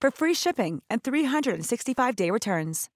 for free shipping and 365-day returns.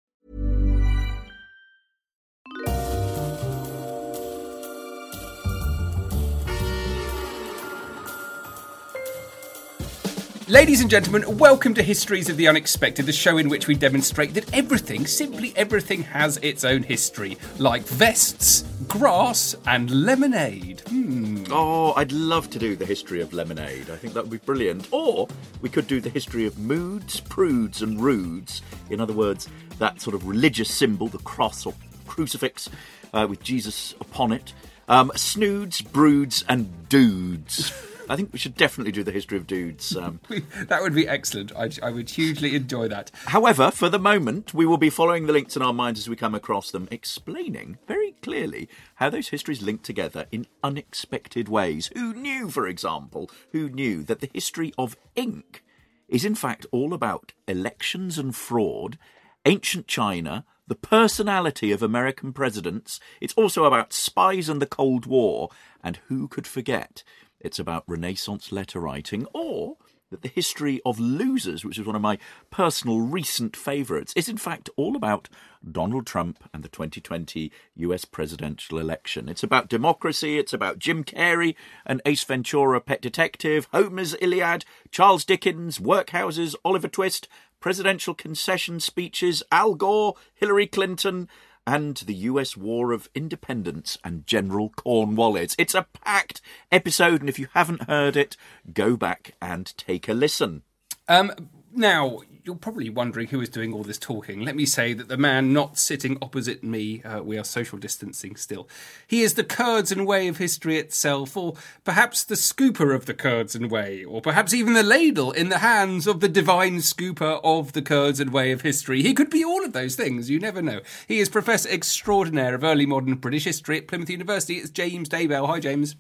Ladies and gentlemen, welcome to Histories of the Unexpected, the show in which we demonstrate that everything, simply everything, has its own history, like vests, grass, and lemonade. Hmm. Oh, I'd love to do the history of lemonade. I think that would be brilliant. Or we could do the history of moods, prudes, and rudes. In other words, that sort of religious symbol, the cross or crucifix uh, with Jesus upon it. Um, snoods, broods, and dudes. I think we should definitely do the history of dudes. Um, That would be excellent. I, I would hugely enjoy that. However, for the moment, we will be following the links in our minds as we come across them, explaining very clearly how those histories link together in unexpected ways. Who knew, for example, who knew that the history of ink is in fact all about elections and fraud, ancient China, the personality of American presidents. It's also about spies and the Cold War, and who could forget? It's about Renaissance letter writing, or that the history of losers, which is one of my personal recent favourites, is in fact all about Donald Trump and the 2020 US presidential election. It's about democracy, it's about Jim Carrey and Ace Ventura, Pet Detective, Homer's Iliad, Charles Dickens, workhouses, Oliver Twist, presidential concession speeches, Al Gore, Hillary Clinton, and the US War of Independence and General Cornwallis. It's a packed episode, and if you haven't heard it, go back and take a listen. Um, now, you're probably wondering who is doing all this talking. Let me say that the man not sitting opposite me, uh, we are social distancing still, he is the curds and whey of history itself, or perhaps the scooper of the curds and whey, or perhaps even the ladle in the hands of the divine scooper of the curds and whey of history. He could be all of those things, you never know. He is Professor Extraordinaire of Early Modern British History at Plymouth University. It's James Daybell. Hi, James.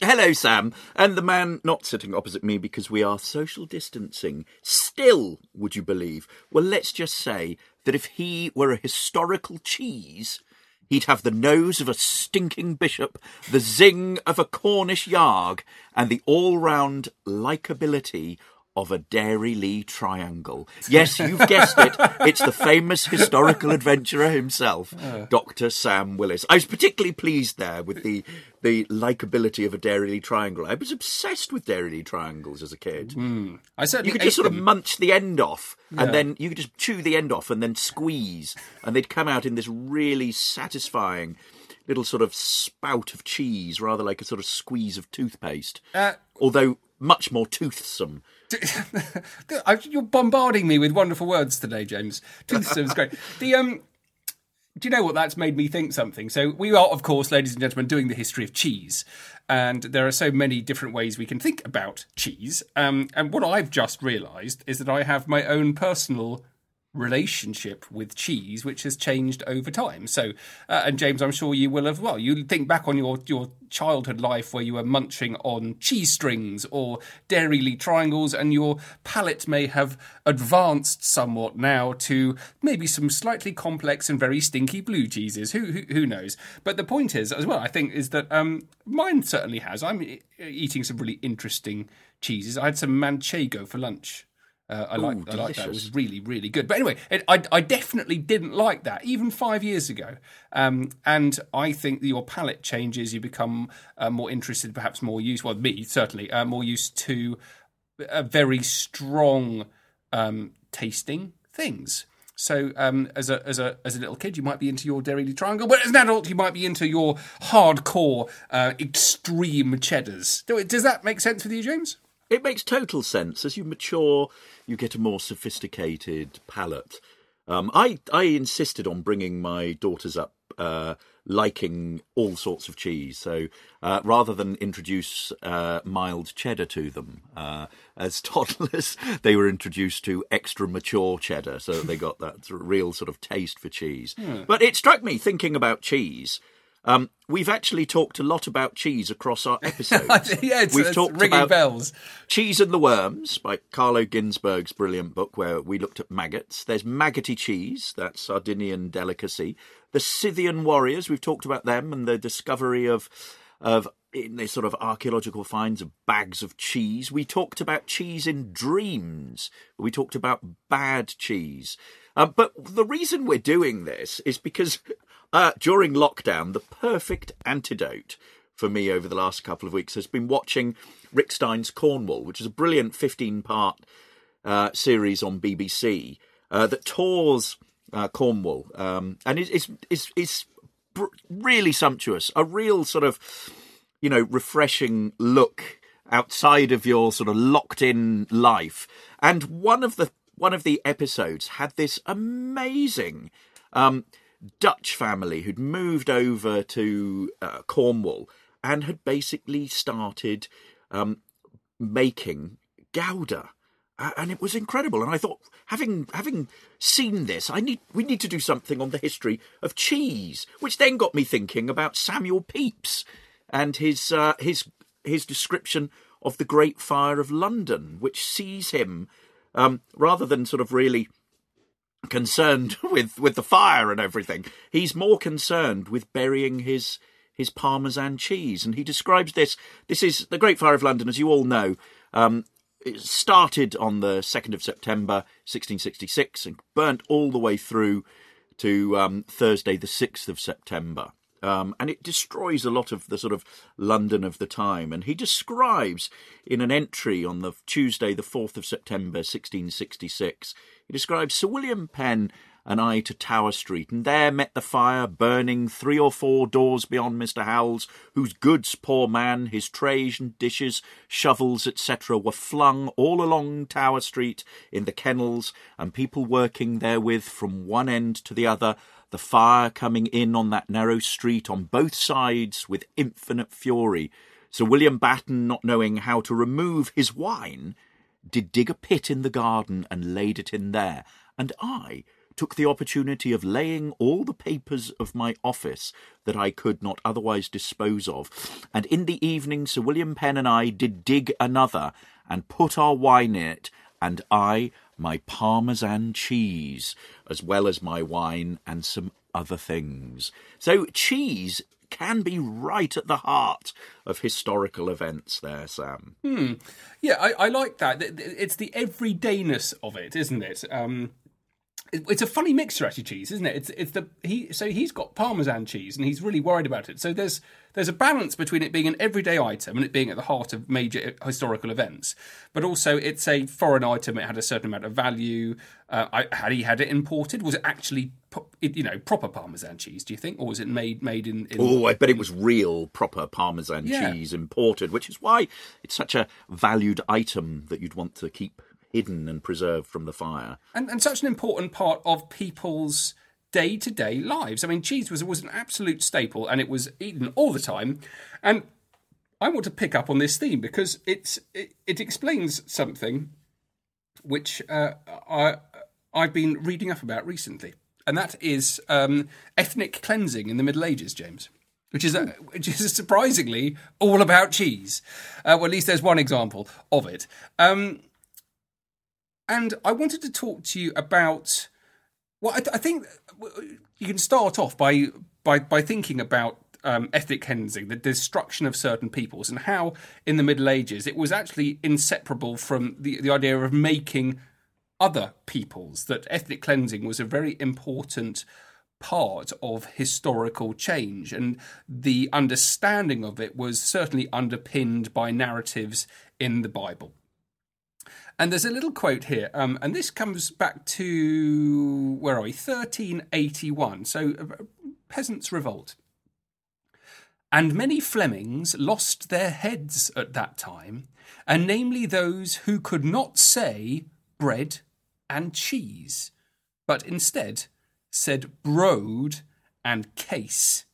Hello, Sam. And the man not sitting opposite me because we are social distancing. Still, would you believe? Well, let's just say that if he were a historical cheese, he'd have the nose of a stinking bishop, the zing of a Cornish yarg, and the all round likability of a Dairylea triangle. Yes, you've guessed it. It's the famous historical adventurer himself, Dr. Sam Willis. I was particularly pleased there with the the likability of a Dairylea triangle. I was obsessed with Dairylea triangles as a kid. I certainly You could just sort of munch the end off, Yeah. and then you could just chew the end off, and then squeeze, and they'd come out in this really satisfying little sort of spout of cheese, rather like a sort of squeeze of toothpaste. Uh, although much more toothsome. I- You're bombarding me with wonderful words today, James. Toothsome's great. The um, do you know what that's made me think something? So we are, of course, ladies and gentlemen, doing the history of cheese, and there are so many different ways we can think about cheese. Um, and what I've just realised is that I have my own personal relationship with cheese, which has changed over time. So, uh, and James, I'm sure you will have. Well, you think back on your your childhood life where you were munching on cheese strings or Dairy triangles, and your palate may have advanced somewhat now to maybe some slightly complex and very stinky blue cheeses. Who who, who knows? But the point is, as well, I think, is that um, mine certainly has. I'm e- eating some really interesting cheeses. I had some manchego for lunch. Uh, I like I like that. It was really really good. But anyway, it, I I definitely didn't like that even five years ago. Um, and I think that your palate changes. You become uh, more interested, perhaps more used. Well, me certainly uh, more used to uh, very strong um, tasting things. So, um, as a as a as a little kid, you might be into your dairy triangle, but as an adult, you might be into your hardcore, uh, extreme cheddars. Does that make sense with you, James? It makes total sense. As you mature, you get a more sophisticated palate. Um, I I insisted on bringing my daughters up uh, liking all sorts of cheese. So uh, rather than introduce uh, mild cheddar to them uh, as toddlers, they were introduced to extra mature cheddar. So they got that real sort of taste for cheese. Hmm. But it struck me thinking about cheese. Um, we've actually talked a lot about cheese across our episodes. yeah, it's, we've it's talked ringing about bells. Cheese and the Worms by Carlo Ginzburg's brilliant book, where we looked at maggots. There's maggoty cheese, that Sardinian delicacy. The Scythian warriors, we've talked about them and the discovery of of in the sort of archaeological finds of bags of cheese. We talked about cheese in dreams. We talked about bad cheese. Uh, but the reason we're doing this is because uh, during lockdown, the perfect antidote for me over the last couple of weeks has been watching Rick Stein's Cornwall, which is a brilliant 15 part uh, series on BBC uh, that tours uh, Cornwall um, and it's is, is, br- really sumptuous. A real sort of, you know, refreshing look outside of your sort of locked in life. And one of the one of the episodes had this amazing um, Dutch family who'd moved over to uh, Cornwall and had basically started um, making Gouda. And it was incredible. And I thought, having having seen this, I need we need to do something on the history of cheese, which then got me thinking about Samuel Pepys and his uh, his his description of the Great Fire of London, which sees him um, rather than sort of really concerned with with the fire and everything. He's more concerned with burying his his parmesan cheese, and he describes this. This is the Great Fire of London, as you all know. Um, it started on the second of September, 1666, and burnt all the way through to um, Thursday, the sixth of September. Um, and it destroys a lot of the sort of London of the time. And he describes in an entry on the Tuesday, the 4th of September, 1666, he describes Sir William Penn and I to Tower Street, and there met the fire burning three or four doors beyond Mr. Howell's, whose goods, poor man, his trays and dishes, shovels, etc., were flung all along Tower Street in the kennels, and people working therewith from one end to the other, the fire coming in on that narrow street on both sides with infinite fury. Sir William Batten, not knowing how to remove his wine, did dig a pit in the garden and laid it in there, and I, took the opportunity of laying all the papers of my office that I could not otherwise dispose of, and in the evening Sir William Penn and I did dig another, and put our wine in it, and I my parmesan cheese, as well as my wine and some other things. So cheese can be right at the heart of historical events there, Sam. Hmm. Yeah, I, I, like that. It's the everydayness of it, isn't it? Um, it's a funny mixture actually cheese isn't it? It's it's the he so he's got parmesan cheese and he's really worried about it. So there's there's a balance between it being an everyday item and it being at the heart of major historical events. But also it's a foreign item. It had a certain amount of value. Uh, I, had he had it imported was it actually you know proper parmesan cheese do you think? Or was it made made in, in oh i bet it was real proper parmesan yeah. cheese imported which is why it's such a valued item that you'd want to keep hidden and preserved from the fire. And, and such an important part of people's day to day lives. I mean, cheese was, was an absolute staple and it was eaten all the time. And I want to pick up on this theme because it's it, it explains something which uh, I, I've been reading up about recently. And that is um, ethnic cleansing in the Middle Ages, James which is a, which is surprisingly all about cheese. Uh, well, at least there's one example of it. Um, and I wanted to talk to you about. Well, I, I think you can start off by by by thinking about um, ethnic cleansing, the destruction of certain peoples, and how in the Middle Ages it was actually inseparable from the, the idea of making other peoples. That ethnic cleansing was a very important part of historical change, and the understanding of it was certainly underpinned by narratives in the Bible. And there's a little quote here, um, and this comes back to where are we? 1381. So, uh, peasants' revolt. And many Flemings lost their heads at that time, and namely those who could not say bread and cheese, but instead said broad and case.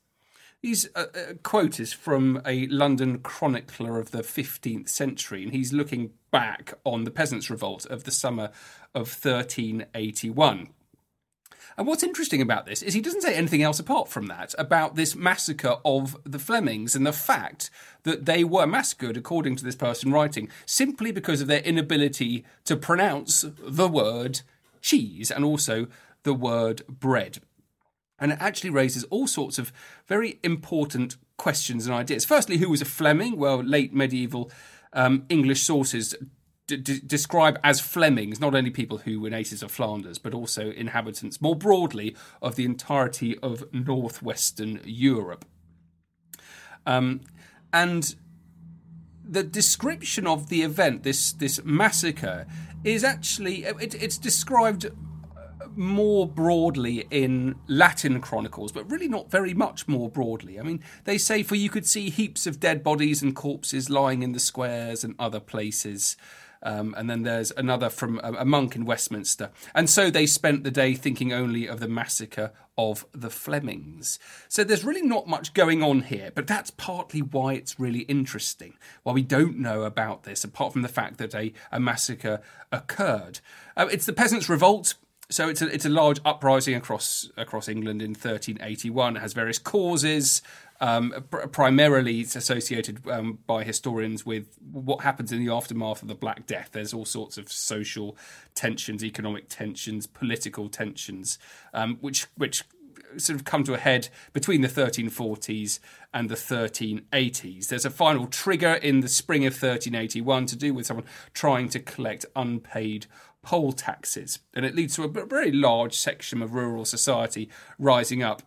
These uh, uh, quote is from a London chronicler of the 15th century, and he's looking back on the peasants' revolt of the summer of 1381. And what's interesting about this is he doesn't say anything else apart from that about this massacre of the Flemings and the fact that they were massacred, according to this person writing, simply because of their inability to pronounce the word cheese and also the word bread. And it actually raises all sorts of very important questions and ideas. Firstly, who was a Fleming? Well, late medieval um, English sources d- d- describe as Flemings not only people who were natives of Flanders, but also inhabitants more broadly of the entirety of northwestern Europe. Um, and the description of the event, this this massacre, is actually it, it's described more broadly in Latin chronicles, but really not very much more broadly. I mean, they say, for you could see heaps of dead bodies and corpses lying in the squares and other places. Um, and then there's another from a, a, monk in Westminster. And so they spent the day thinking only of the massacre of the Flemings. So there's really not much going on here, but that's partly why it's really interesting. Why we don't know about this, apart from the fact that a, a massacre occurred. Uh, it's the Peasants' Revolt. So it's a it's a large uprising across across England in 1381. It has various causes. Um, pr- primarily, it's associated um, by historians with what happens in the aftermath of the Black Death. There's all sorts of social tensions, economic tensions, political tensions, um, which which sort of come to a head between the 1340s and the 1380s. There's a final trigger in the spring of 1381 to do with someone trying to collect unpaid poll taxes, and it leads to a very large section of rural society rising up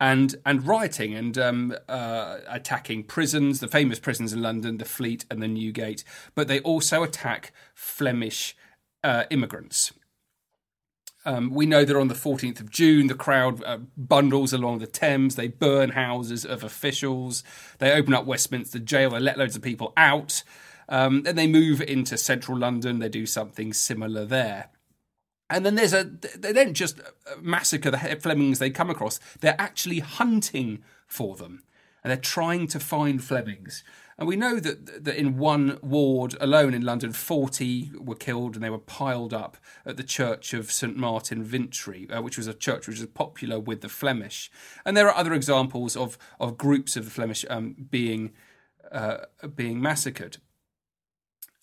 and and rioting and um, uh, attacking prisons, the famous prisons in London, the Fleet and the Newgate. But they also attack Flemish uh, immigrants. Um, we know that on the 14th of June, the crowd uh, bundles along the Thames. They burn houses of officials. They open up Westminster Jail. They let loads of people out. Um, then they move into central London. They do something similar there. And then there's a, they don't just massacre the Flemings they come across, they're actually hunting for them. And they're trying to find Flemings. And we know that, that in one ward alone in London, 40 were killed and they were piled up at the church of St. Martin Vintry, uh, which was a church which was popular with the Flemish. And there are other examples of, of groups of the Flemish um, being, uh, being massacred.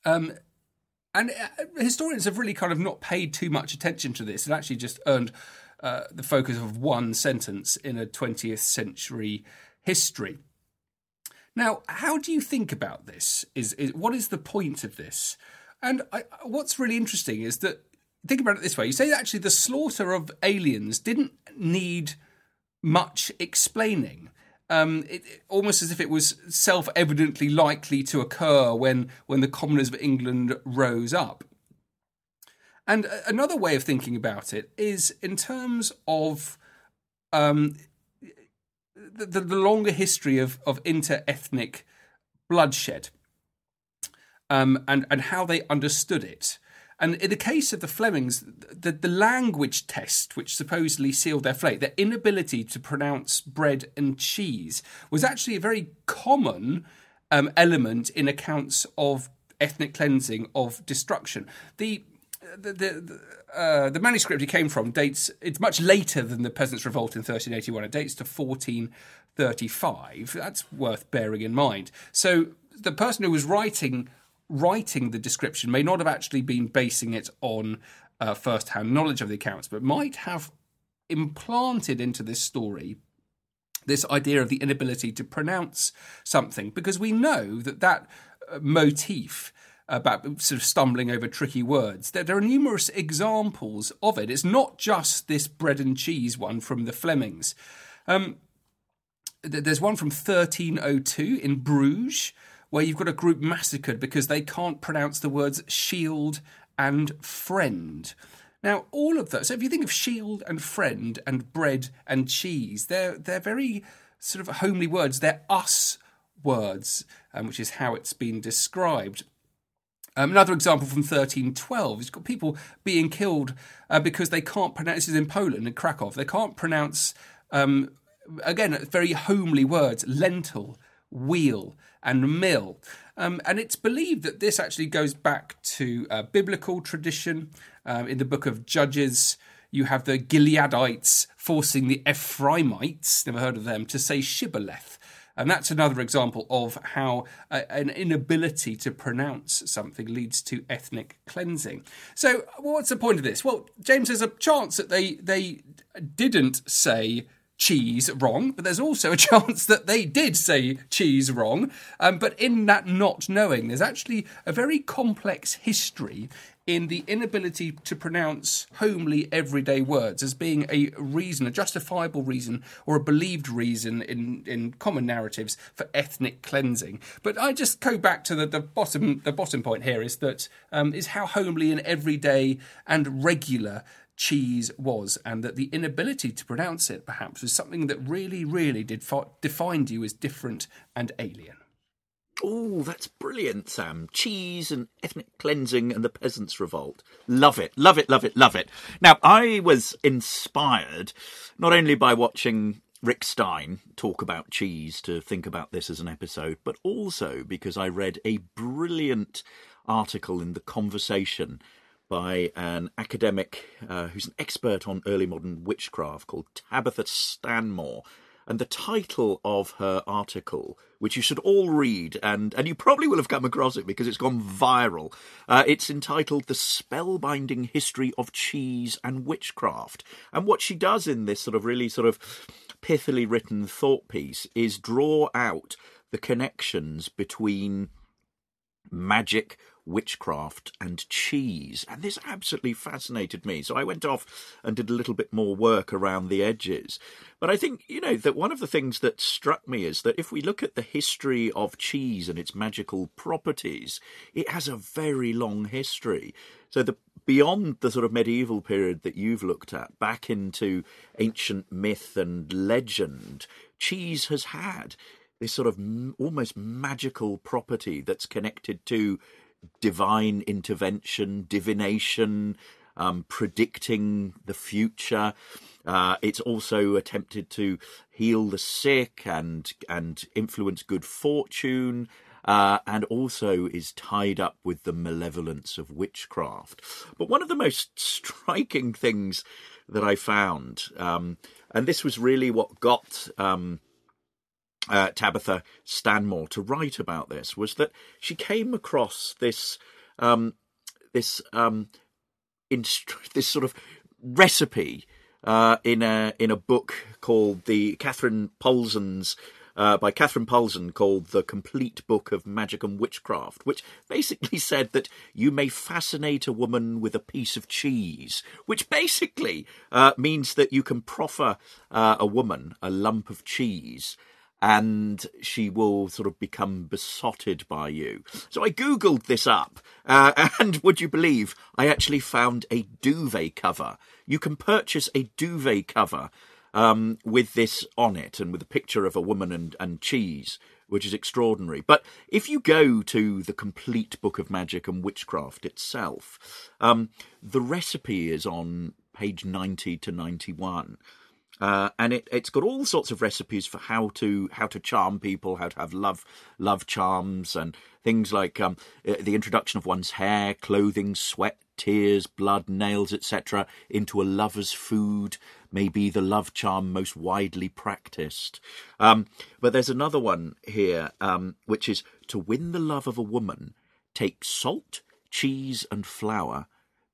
Um, and uh, historians have really kind of not paid too much attention to this. It actually just earned uh, the focus of one sentence in a 20th century history. Now, how do you think about this? Is, is what is the point of this? And I, what's really interesting is that think about it this way: you say actually the slaughter of aliens didn't need much explaining um, it, almost as if it was self-evidently likely to occur when when the commoners of England rose up. And another way of thinking about it is in terms of um, the, the, longer history of, of inter-ethnic bloodshed um, and, and how they understood it. And in the case of the Flemings, the, the language test, which supposedly sealed their fate, their inability to pronounce bread and cheese, was actually a very common um, element in accounts of ethnic cleansing, of destruction. The the the, uh, the manuscript it came from dates. It's much later than the Peasants' Revolt in 1381. It dates to 1435. That's worth bearing in mind. So the person who was writing writing the description may not have actually been basing it on uh, first hand knowledge of the accounts, but might have implanted into this story this idea of the inability to pronounce something, because we know that that uh, motif about sort of stumbling over tricky words. There, there, are numerous examples of it. It's not just this bread and cheese one from the Flemings. Um, there's one from 1302 in Bruges, where you've got a group massacred because they can't pronounce the words shield and friend. Now, all of those, So, if you think of shield and friend and bread and cheese, they're they're very sort of homely words. They're us words, um, which is how it's been described. Um, another example from 1312 is got people being killed uh, because they can't pronounce. This is in Poland, in Krakow. They can't pronounce um, again very homely words: lentil, wheel, and mill. Um, and it's believed that this actually goes back to uh, biblical tradition. Um, in the book of Judges, you have the Gileadites forcing the Ephraimites, never heard of them, to say shibboleth. And that's another example of how uh, an inability to pronounce something leads to ethnic cleansing. So, what's the point of this? Well, James, there's a chance that they they didn't say cheese wrong, but there's also a chance that they did say cheese wrong. Um, but in that not knowing, there's actually a very complex history in the inability to pronounce homely everyday words as being a reason, a justifiable reason, or a believed reason in, in common narratives for ethnic cleansing. But I just go back to the, the bottom the bottom point here is that um, is how homely and everyday and regular cheese was, and that the inability to pronounce it perhaps was something that really, really did fi- defined you as different and alien. Oh, that's brilliant, Sam. Cheese and ethnic cleansing and the peasants' revolt. Love it, love it, love it, love it. Now, I was inspired not only by watching Rick Stein talk about cheese to think about this as an episode, but also because I read a brilliant article in The Conversation by an academic uh, who's an expert on early modern witchcraft called Tabitha Stanmore. And the title of her article, which you should all read, and, and you probably will have come across it because it's gone viral, uh, it's entitled The Spellbinding History of Cheese and Witchcraft. And what she does in this sort of really sort of pithily written thought piece is draw out the connections between magic, witchcraft, and cheese. And this absolutely fascinated me. So I went off and did a little bit more work around the edges. But I think, you know, that one of the things that struck me is that if we look at the history of cheese and its magical properties, it has a very long history. So the beyond the sort of medieval period that you've looked at, back into ancient myth and legend, cheese has had this sort of almost magical property that's connected to divine intervention, divination, um, predicting the future. Uh, it's also attempted to heal the sick and and influence good fortune. Uh, and also is tied up with the malevolence of witchcraft. But one of the most striking things that I found, um, and this was really what got um, uh, Tabitha Stanmore to write about this was that she came across this um, this um, inst- this sort of recipe uh, in a in a book called the Kathryn Paulsen's uh, by Kathryn Paulsen called The Complete Book of Magic and Witchcraft, which basically said that you may fascinate a woman with a piece of cheese, which basically uh, means that you can proffer uh, a woman a lump of cheese and she will sort of become besotted by you. So I googled this up, uh, and would you believe I actually found a duvet cover? You can purchase a duvet cover um, with this on it and with a picture of a woman and, and cheese, which is extraordinary. But if you go to the complete book of magic and witchcraft itself, um, the recipe is on page 90 to 91. Uh, and it, it's got all sorts of recipes for how to how to charm people, how to have love love charms, and things like um, uh, the introduction of one's hair, clothing, sweat, tears, blood, nails, etc., into a lover's food may be the love charm most widely practiced. Um, but there's another one here, um, which is to win the love of a woman, take salt, cheese, and flour,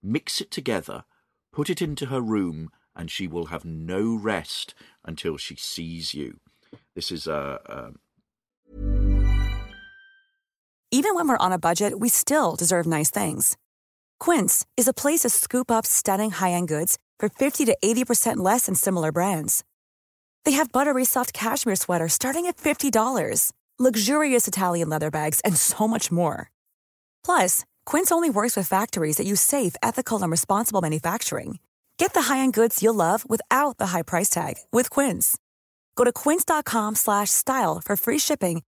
mix it together, put it into her room, and she will have no rest until she sees you. This is a. Even when we're on a budget, we still deserve nice things. Quince is a place to scoop up stunning high end goods for 50 to 80% less than similar brands. They have buttery soft cashmere sweaters starting at $50, luxurious Italian leather bags, and so much more. Plus, Quince only works with factories that use safe, ethical, and responsible manufacturing. Get the high-end goods you'll love without the high price tag with Quince. Go to quince.com/style for free shipping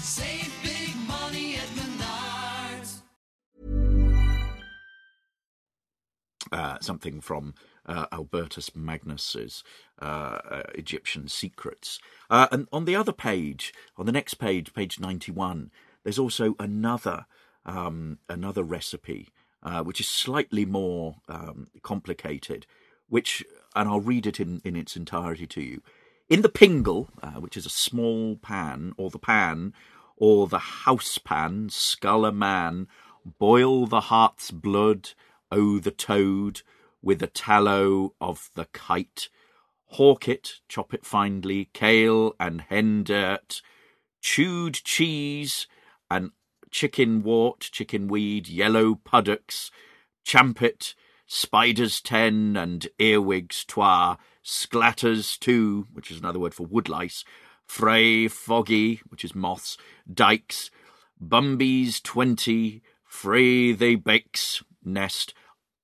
Save big money at Menards. uh, something from uh, Albertus Magnus's uh, uh, Egyptian Secrets. Uh, and on the other page, on the next page, page 91, there's also another um, another recipe, uh, which is slightly more um, complicated, which, and I'll read it in, in its entirety to you. In the pingle, uh, which is a small pan, or the pan, or the house pan, scull a man, boil the heart's blood, o the toad, with the tallow of the kite, hawk it, chop it finely, kale and hen dirt, chewed cheese and chicken wort, chicken weed, yellow puddocks, champet, spiders ten and earwigs twa, sclatters two, which is another word for woodlice, fray, foggy, which is moths, dykes, bumbies twenty, fray they bakes, nest,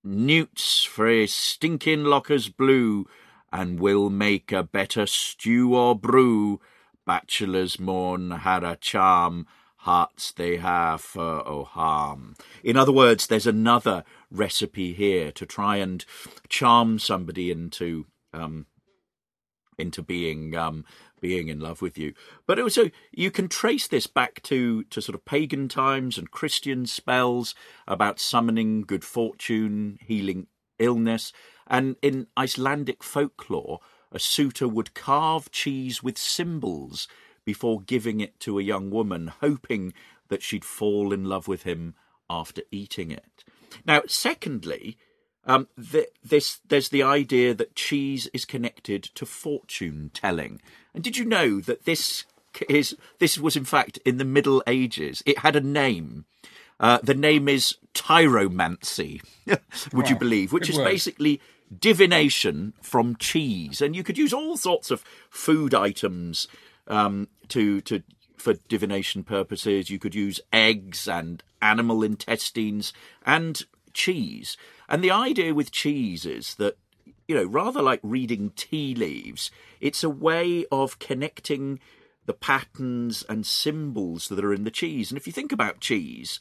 newts frae stinking lockers blue, and will make a better stew or brew. Bachelors mourn had a charm, hearts they have for o harm. In other words, there's another recipe here to try and charm somebody into um, into being um, being in love with you. But also, you can trace this back to to sort of pagan times and Christian spells about summoning good fortune, healing illness, and in Icelandic folklore, a suitor would carve cheese with symbols before giving it to a young woman, hoping that she'd fall in love with him after eating it. Now, secondly, um, th- this there's the idea that cheese is connected to fortune telling. And did you know that this is this was in fact in the Middle Ages? It had a name. Uh, the name is tyromancy. would you believe? Which Good is word. basically divination from cheese, and you could use all sorts of food items um, to to for divination purposes. You could use eggs and animal intestines and cheese. And the idea with cheese is that you know, rather like reading tea leaves, it's a whey of connecting the patterns and symbols that are in the cheese. And if you think about cheese,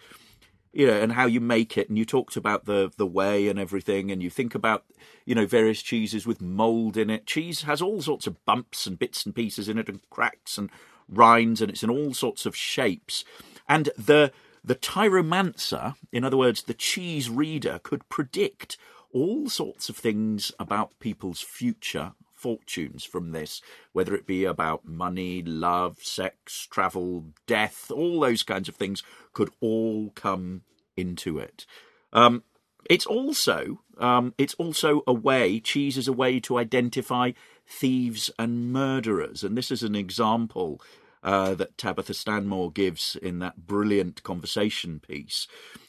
you know, and how you make it, and you talked about the the way and everything, and you think about you know various cheeses with mold in it. Cheese has all sorts of bumps and bits and pieces in it, and cracks and rinds, and it's in all sorts of shapes. And the the tyromancer, in other words, the cheese reader, could predict all sorts of things about people's future fortunes from this, whether it be about money, love, sex, travel, death, all those kinds of things could all come into it. Um, it's also um, it's also a way. Cheese is a way to identify thieves and murderers, and this is an example uh, that Tabitha Stanmore gives in that brilliant conversation piece,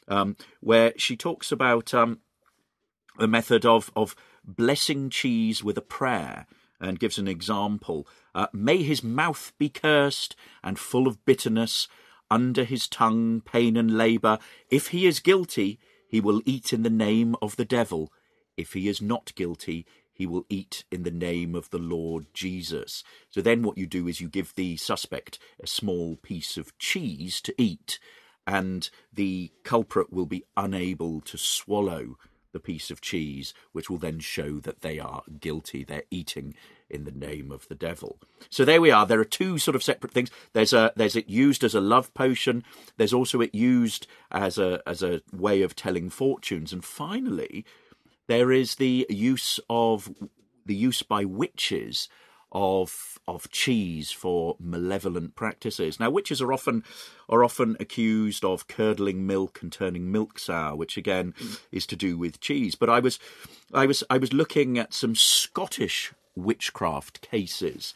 um, where she talks about um, the method of of blessing cheese with a prayer and gives an example. Uh, May his mouth be cursed and full of bitterness, under his tongue pain and labour. If he is guilty, he will eat in the name of the devil. If he is not guilty, he will eat in the name of the Lord Jesus. So then what you do is you give the suspect a small piece of cheese to eat, and the culprit will be unable to swallow the piece of cheese, which will then show that they are guilty. They're eating in the name of the devil. So there we are. There are two sort of separate things. There's a there's it used as a love potion. There's also it used as a as a way of telling fortunes. And finally, there is the use of the use by witches of of cheese for malevolent practices. Now, witches are often are often accused of curdling milk and turning milk sour, which again is to do with cheese. But I was I was I was looking at some Scottish witchcraft cases,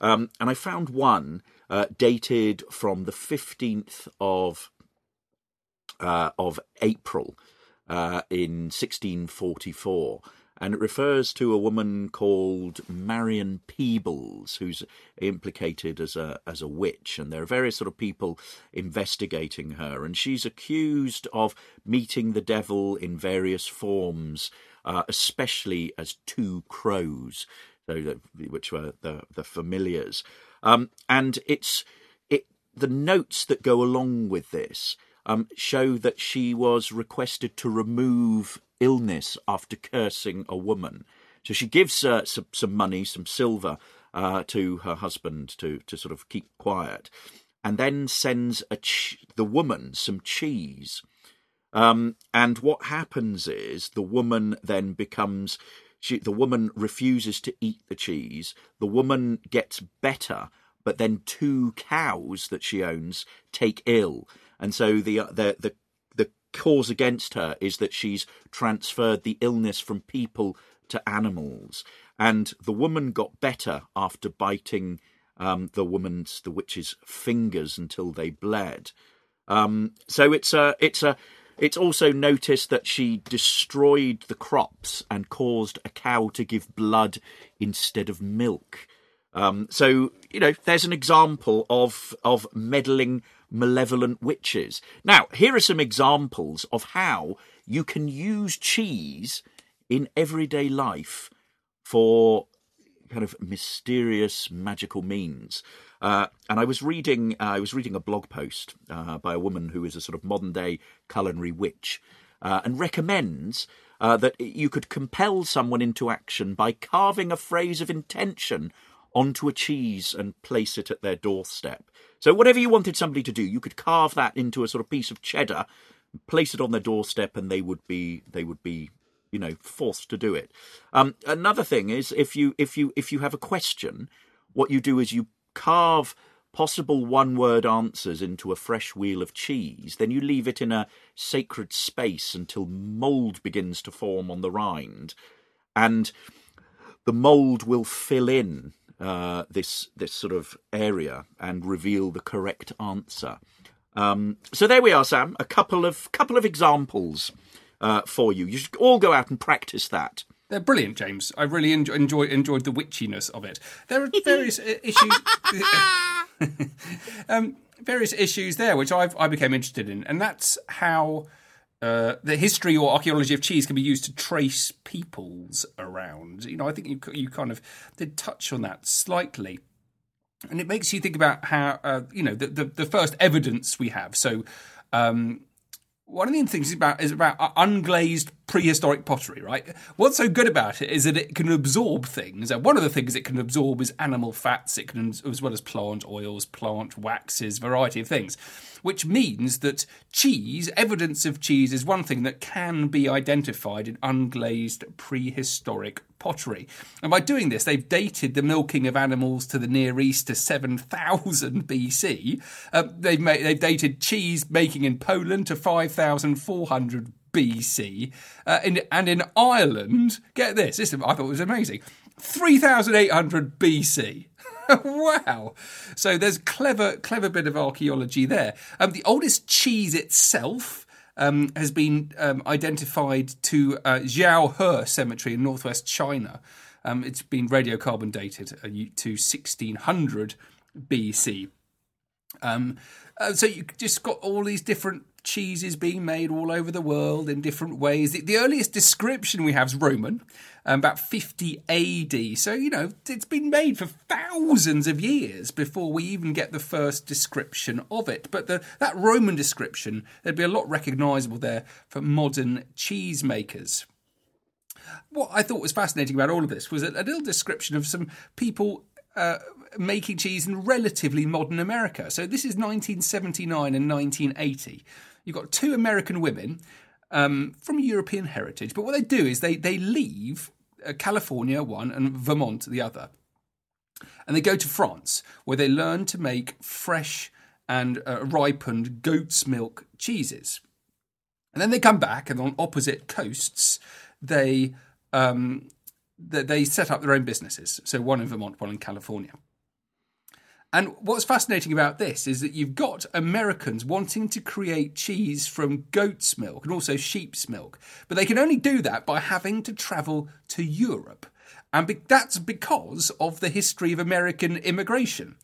um, and I found one uh, dated from the fifteenth of uh, of April uh, in 1644. And it refers to a woman called Marion Peebles, who's implicated as a as a witch, and there are various sort of people investigating her, and she's accused of meeting the devil in various forms, uh, especially as two crows, which were the the familiars, um, and it's it the notes that go along with this um, show that she was requested to remove illness after cursing a woman. So she gives uh, some, some money, some silver, uh, to her husband to, to sort of keep quiet, and then sends ch- the woman some cheese. Um, and what happens is the woman then becomes. She, the woman refuses to eat the cheese. The woman gets better, but then two cows that she owns take ill, and so the the the the cause against her is that she's transferred the illness from people to animals, and the woman got better after biting um, the woman's the witch's fingers until they bled. Um, so it's a it's a it's also noticed that she destroyed the crops and caused a cow to give blood instead of milk. Um, so you know, there's an example of of meddling malevolent witches. Now, here are some examples of how you can use cheese in everyday life for kind of mysterious magical means. Uh, and I was reading, uh, I was reading a blog post uh, by a woman who is a sort of modern day culinary witch, uh, and recommends uh, that you could compel someone into action by carving a phrase of intention onto a cheese and place it at their doorstep. So whatever you wanted somebody to do, you could carve that into a sort of piece of cheddar, place it on their doorstep, and they would be they would be you know forced to do it. Um, another thing is if you if you if you have a question, what you do is you carve possible one word answers into a fresh wheel of cheese, then you leave it in a sacred space until mould begins to form on the rind. And the mould will fill in uh, this this sort of area and reveal the correct answer. Um, so there we are, Sam. A couple of couple of examples uh, for you. You should all go out and practice that. They're brilliant, James. I really enjoy, enjoy enjoyed the witchiness of it. There are various issues, um, various issues there which I've, I became interested in, and that's how uh, the history or archaeology of cheese can be used to trace peoples around. You know, I think you you kind of did touch on that slightly, and it makes you think about how uh, you know the, the the first evidence we have. So. Um, one of the things is about is about unglazed prehistoric pottery, right? What's so good about it is that it can absorb things. And one of the things it can absorb is animal fats. It can, as well as plant oils, plant waxes, variety of things. Which means that cheese, evidence of cheese, is one thing that can be identified in unglazed prehistoric pottery. And by doing this, they've dated the milking of animals to the Near East to 7000 BC. Uh, they've, made, they've dated cheese making in Poland to 5400 BC. Uh, and in Ireland, get this, this I thought was amazing, 3800 BC. wow! So there's clever, clever bit of archaeology there. Um, the oldest cheese itself um, has been um, identified to uh, Xiaohe Cemetery in northwest China. Um, it's been radiocarbon dated uh, to 1600 BC. Um, uh, so you just got all these different cheeses being made all over the world in different ways. The, the earliest description we have is Roman, um, about 50 AD. So, you know, it's been made for thousands of years before we even get the first description of it. But the, that Roman description, there'd be a lot recognisable there for modern cheesemakers. What I thought was fascinating about all of this was a, a little description of some people uh, making cheese in relatively modern America. So this is 1979 and 1980. You've got two American women um, from European heritage, but what they do is they they leave uh, California one and Vermont the other. And they go to France, where they learn to make fresh and uh, ripened goat's milk cheeses. And then they come back, and on opposite coasts, they um, they, they set up their own businesses. So one in Vermont, one in California. And what's fascinating about this is that you've got Americans wanting to create cheese from goat's milk and also sheep's milk, but they can only do that by having to travel to Europe. And be- that's because of the history of American immigration.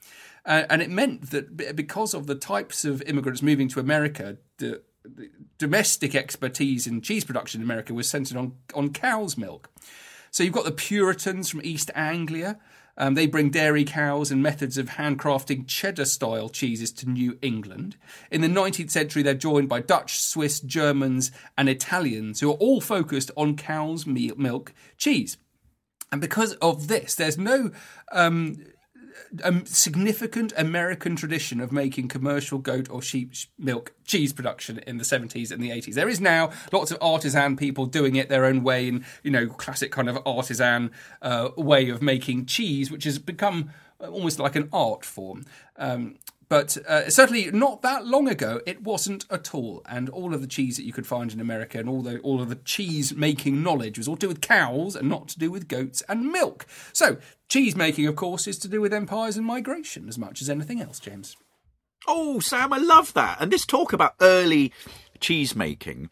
Uh, and it meant that because of the types of immigrants moving to America, the, the domestic expertise in cheese production in America was centered on, on cow's milk. So you've got the Puritans from East Anglia. Um, they bring dairy cows and methods of handcrafting cheddar style cheeses to New England. In the 19th century, they're joined by Dutch, Swiss, Germans, and Italians who are all focused on cow's milk cheese. And because of this, there's no um, a significant American tradition of making commercial goat or sheep milk cheese production in the 70s and the 80s. There is now lots of artisan people doing it their own way in, you know, classic kind of artisan uh, way of making cheese, which has become almost like an art form. Um, but uh, certainly not that long ago, it wasn't at all. And all of the cheese that you could find in America and all the all of the cheese making knowledge was all to do with cows and not to do with goats and milk. So cheese making, of course, is to do with empires and migration as much as anything else, James. Oh, Sam, I love that. And this talk about early cheese making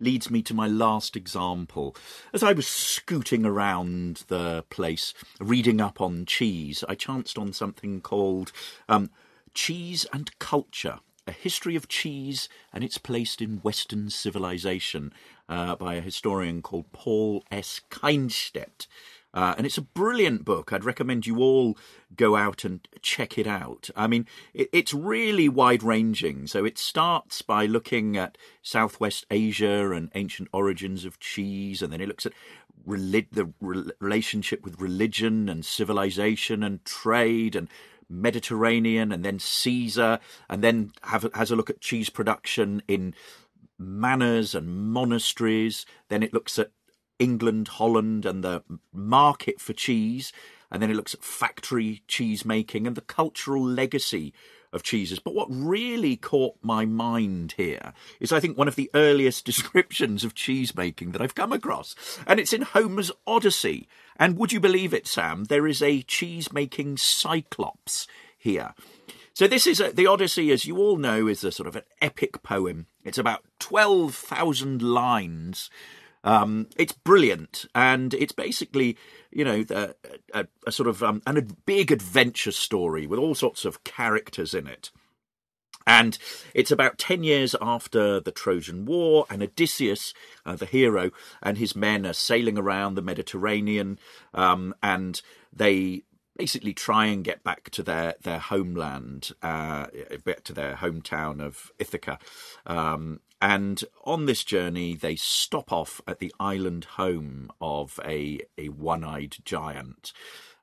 leads me to my last example. As I was scooting around the place, reading up on cheese, I chanced on something called um, Cheese and Culture. A history of cheese and its place in Western civilization uh, by a historian called Paul S. Kindstedt. Uh, and it's a brilliant book. I'd recommend you all go out and check it out. I mean, it, it's really wide ranging. So it starts by looking at Southwest Asia and ancient origins of cheese, and then it looks at relig- the re- relationship with religion and civilization and trade and Mediterranean, and then Caesar, and then have, has a look at cheese production in manors and monasteries. Then it looks at England, Holland, and the market for cheese. And then it looks at factory cheese making and the cultural legacy of cheeses. But what really caught my mind here is, I think, one of the earliest descriptions of cheese making that I've come across. And it's in Homer's Odyssey. And would you believe it, Sam? There is a cheese making cyclops here. So this is a, the Odyssey, as you all know, is a sort of an epic poem. It's about twelve thousand lines. Um, it's brilliant, and it's basically, you know, the, a, a sort of um, an, a big adventure story with all sorts of characters in it. And it's about 10 years after the Trojan War, and Odysseus, uh, the hero, and his men are sailing around the Mediterranean, um, and they basically try and get back to their, their homeland, uh, back to their hometown of Ithaca. Um, and on this journey, they stop off at the island home of a, a one eyed giant.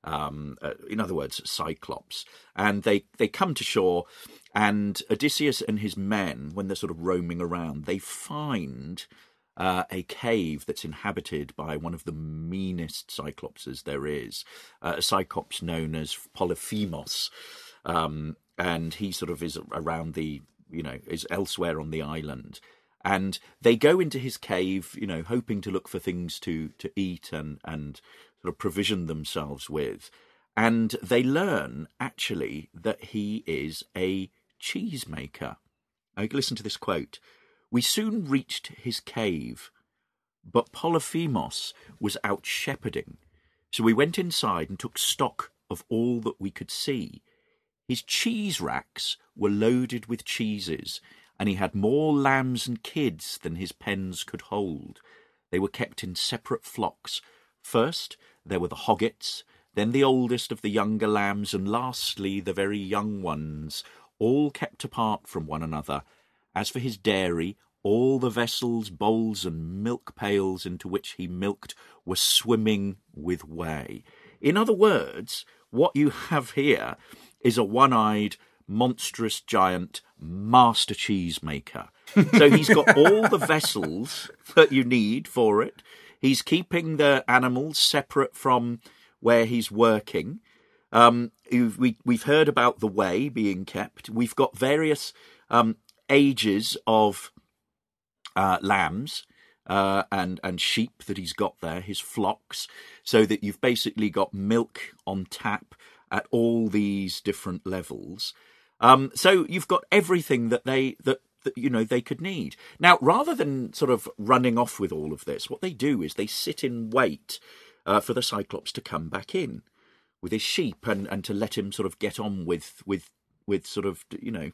Um, uh, in other words, Cyclops. And they, they come to shore, and Odysseus and his men, when they're sort of roaming around, they find uh, a cave that's inhabited by one of the meanest cyclopses there is, uh, a cyclops known as Polyphemus. Um, and he sort of is around the, you know, is elsewhere on the island. And they go into his cave, you know, hoping to look for things to, to eat and, and sort of provision themselves with. And they learn actually that he is a cheesemaker. Listen to this quote. We soon reached his cave, but Polyphemus was out shepherding. So we went inside and took stock of all that we could see. His cheese racks were loaded with cheeses, and he had more lambs and kids than his pens could hold. They were kept in separate flocks. First, there were the hoggets, then the oldest of the younger lambs, and lastly, the very young ones, all kept apart from one another. As for his dairy, all the vessels, bowls, and milk pails into which he milked were swimming with whey. In other words, what you have here is a one eyed, monstrous giant master cheesemaker. So he's got all the vessels that you need for it. He's keeping the animals separate from where he's working. Um, we, we've heard about the whey being kept. We've got various um, ages of uh, lambs uh, and and sheep that he's got there, his flocks, so that you've basically got milk on tap at all these different levels. Um, so you've got everything that they that, that you know they could need. Now, rather than sort of running off with all of this, what they do is they sit in wait uh, for the Cyclops to come back in with his sheep and, and to let him sort of get on with with with sort of you know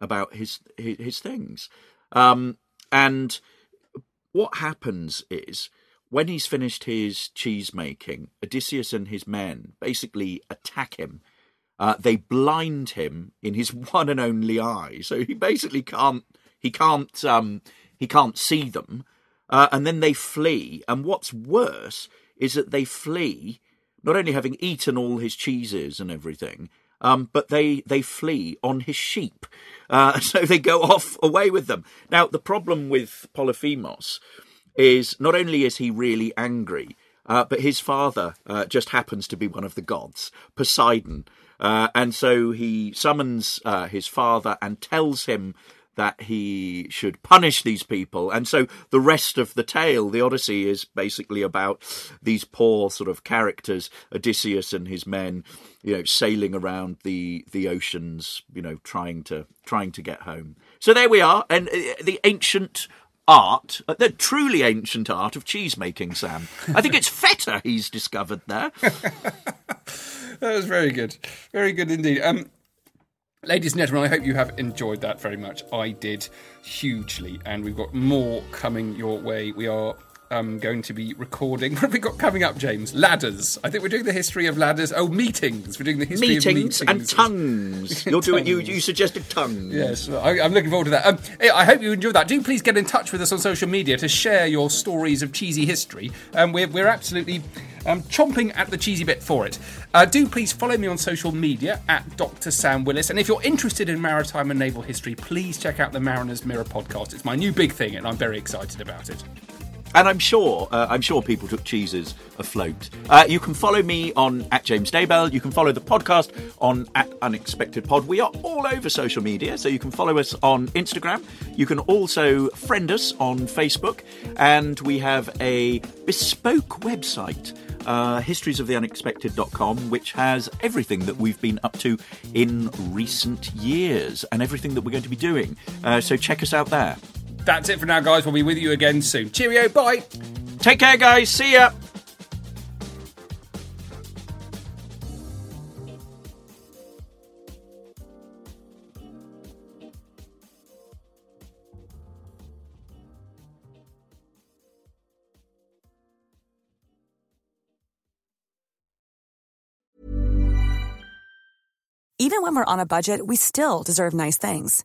about his his, his things. Um, and what happens is when he's finished his cheese making, Odysseus and his men basically attack him. Uh, they blind him in his one and only eye, so he basically can't he can't um, he can't see them. Uh, and then they flee. And what's worse is that they flee, not only having eaten all his cheeses and everything, um, but they they flee on his sheep. Uh, so they go off away with them. Now the problem with Polyphemus is not only is he really angry, uh, but his father uh, just happens to be one of the gods, Poseidon. Uh, and so he summons uh, his father and tells him that he should punish these people. And so the rest of the tale, the Odyssey, is basically about these poor sort of characters, Odysseus and his men, you know, sailing around the the oceans, you know, trying to trying to get home. So there we are, and uh, the ancient art, uh, the truly ancient art of cheese making, Sam. I think it's feta he's discovered there. That was very good. Very good indeed. Um, ladies and gentlemen, I hope you have enjoyed that very much. I did hugely, and we've got more coming your way. We are um, going to be recording. What have we got coming up, James? Ladders. I think we're doing the history of ladders. Oh, meetings. We're doing the history meetings, of meetings and tongues. You're doing. You, you suggested tongues. Yes, I, I'm looking forward to that. Um, I hope you enjoyed that. Do please get in touch with us on social media to share your stories of cheesy history. Um, we're, we're absolutely um, chomping at the cheesy bit for it. Uh, do please follow me on social media at Dr. Sam Willis. And if you're interested in maritime and naval history, please check out the Mariner's Mirror podcast. It's my new big thing, and I'm very excited about it. And I'm sure, uh, I'm sure people took cheeses afloat. Uh, you can follow me on at James Daybell. You can follow the podcast on at Unexpected Pod. We are all over social media, so you can follow us on Instagram. You can also friend us on Facebook, and we have a bespoke website. Uh, historiesoftheunexpected.com, which has everything that we've been up to in recent years and everything that we're going to be doing. Uh, so check us out there. That's it for now, guys. We'll be with you again soon. Cheerio. Bye. Take care, guys. See ya. Even when we're on a budget, we still deserve nice things.